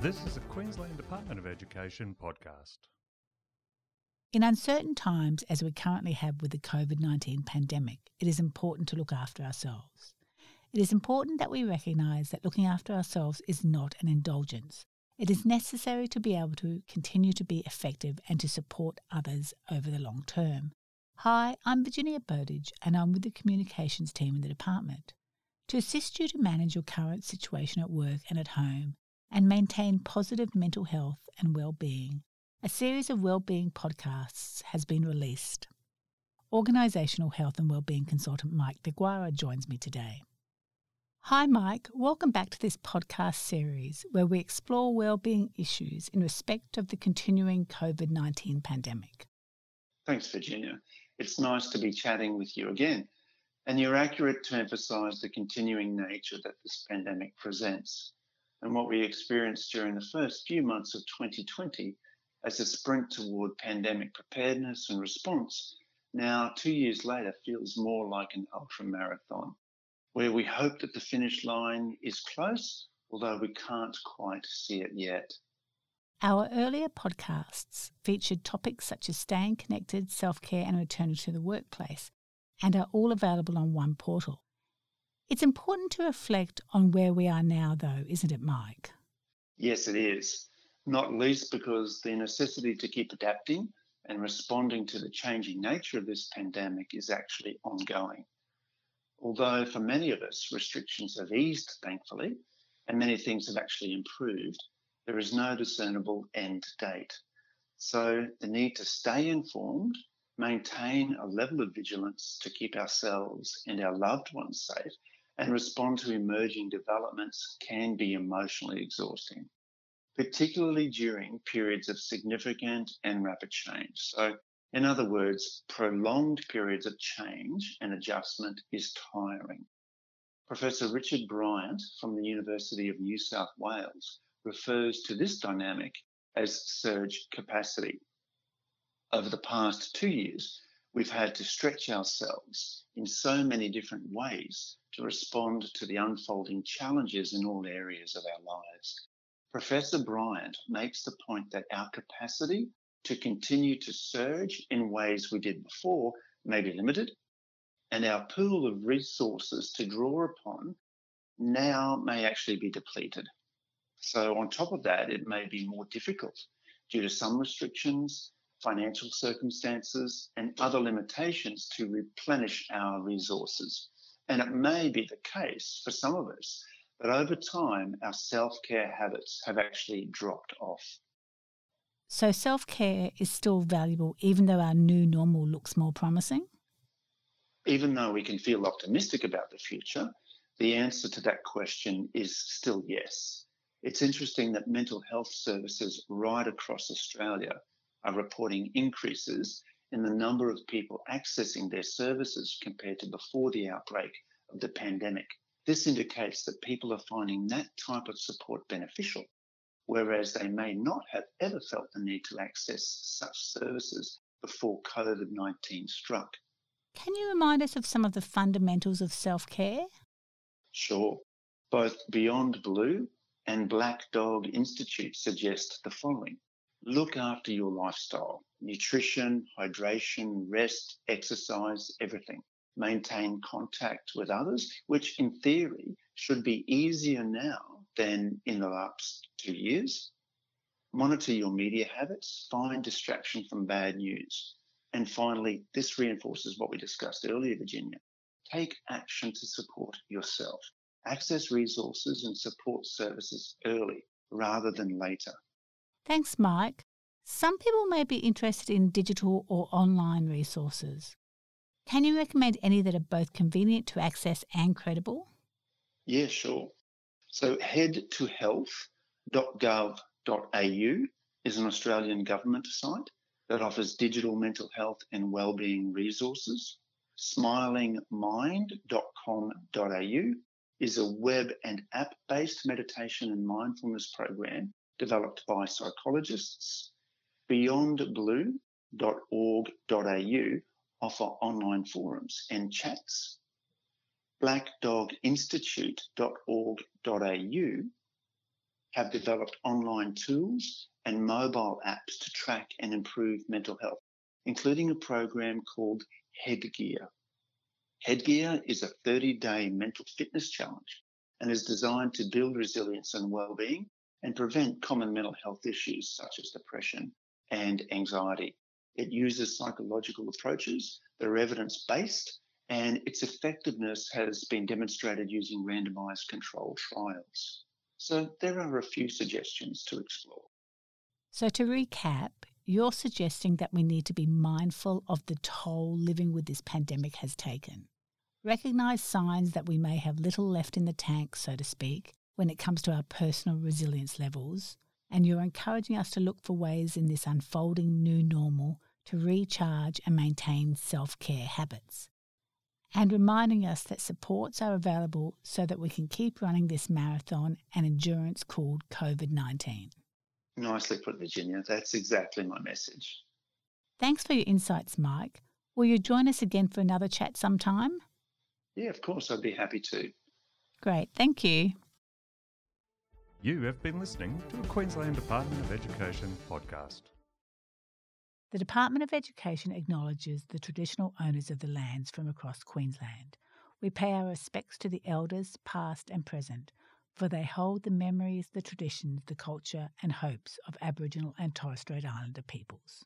This is a Queensland Department of Education podcast. In uncertain times, as we currently have with the COVID 19 pandemic, it is important to look after ourselves. It is important that we recognise that looking after ourselves is not an indulgence. It is necessary to be able to continue to be effective and to support others over the long term. Hi, I'm Virginia Bowditch and I'm with the communications team in the department. To assist you to manage your current situation at work and at home, and maintain positive mental health and well-being, a series of well-being podcasts has been released. Organisational health and well-being consultant Mike DeGuara joins me today. Hi Mike, welcome back to this podcast series where we explore well-being issues in respect of the continuing COVID-19 pandemic. Thanks Virginia. It's nice to be chatting with you again. And you're accurate to emphasise the continuing nature that this pandemic presents and what we experienced during the first few months of 2020 as a sprint toward pandemic preparedness and response now, two years later, feels more like an ultra marathon, where we hope that the finish line is close, although we can't quite see it yet. Our earlier podcasts featured topics such as staying connected, self care, and returning to the workplace, and are all available on one portal. It's important to reflect on where we are now, though, isn't it, Mike? Yes, it is. Not least because the necessity to keep adapting and responding to the changing nature of this pandemic is actually ongoing. Although for many of us, restrictions have eased, thankfully, and many things have actually improved, there is no discernible end date. So the need to stay informed, maintain a level of vigilance to keep ourselves and our loved ones safe, and respond to emerging developments can be emotionally exhausting, particularly during periods of significant and rapid change. So, in other words, prolonged periods of change and adjustment is tiring. Professor Richard Bryant from the University of New South Wales refers to this dynamic as surge capacity. Over the past two years, we've had to stretch ourselves in so many different ways to respond to the unfolding challenges in all areas of our lives. Professor Bryant makes the point that our capacity to continue to surge in ways we did before may be limited, and our pool of resources to draw upon now may actually be depleted. So, on top of that, it may be more difficult due to some restrictions, financial circumstances, and other limitations to replenish our resources. And it may be the case for some of us that over time, our self care habits have actually dropped off. So, self care is still valuable even though our new normal looks more promising? Even though we can feel optimistic about the future, the answer to that question is still yes. It's interesting that mental health services right across Australia are reporting increases in the number of people accessing their services compared to before the outbreak of the pandemic. This indicates that people are finding that type of support beneficial, whereas they may not have ever felt the need to access such services before COVID 19 struck. Can you remind us of some of the fundamentals of self care? Sure. Both Beyond Blue and Black Dog Institute suggest the following look after your lifestyle nutrition, hydration, rest, exercise, everything. Maintain contact with others, which in theory should be easier now than in the last two years. Monitor your media habits, find distraction from bad news. And finally, this reinforces what we discussed earlier, Virginia. Take action to support yourself. Access resources and support services early rather than later. Thanks, Mike. Some people may be interested in digital or online resources. Can you recommend any that are both convenient to access and credible? Yeah, sure. So head to health.gov.au is an Australian government site that offers digital mental health and wellbeing resources. Smilingmind.com.au is a web and app based meditation and mindfulness program developed by psychologists. BeyondBlue.org.au offer online forums and chats. BlackDogInstitute.org.au have developed online tools and mobile apps to track and improve mental health, including a program called Headgear. Headgear is a 30 day mental fitness challenge and is designed to build resilience and well-being and prevent common mental health issues such as depression and anxiety. It uses psychological approaches that are evidence based, and its effectiveness has been demonstrated using randomized controlled trials. So, there are a few suggestions to explore. So, to recap, you're suggesting that we need to be mindful of the toll living with this pandemic has taken. Recognize signs that we may have little left in the tank, so to speak, when it comes to our personal resilience levels, and you're encouraging us to look for ways in this unfolding new normal to recharge and maintain self care habits. And reminding us that supports are available so that we can keep running this marathon and endurance called COVID 19. Nicely put, Virginia. That's exactly my message. Thanks for your insights, Mike. Will you join us again for another chat sometime? Yeah, of course, I'd be happy to. Great, thank you. You have been listening to a Queensland Department of Education podcast. The Department of Education acknowledges the traditional owners of the lands from across Queensland. We pay our respects to the elders, past and present, for they hold the memories, the traditions, the culture, and hopes of Aboriginal and Torres Strait Islander peoples.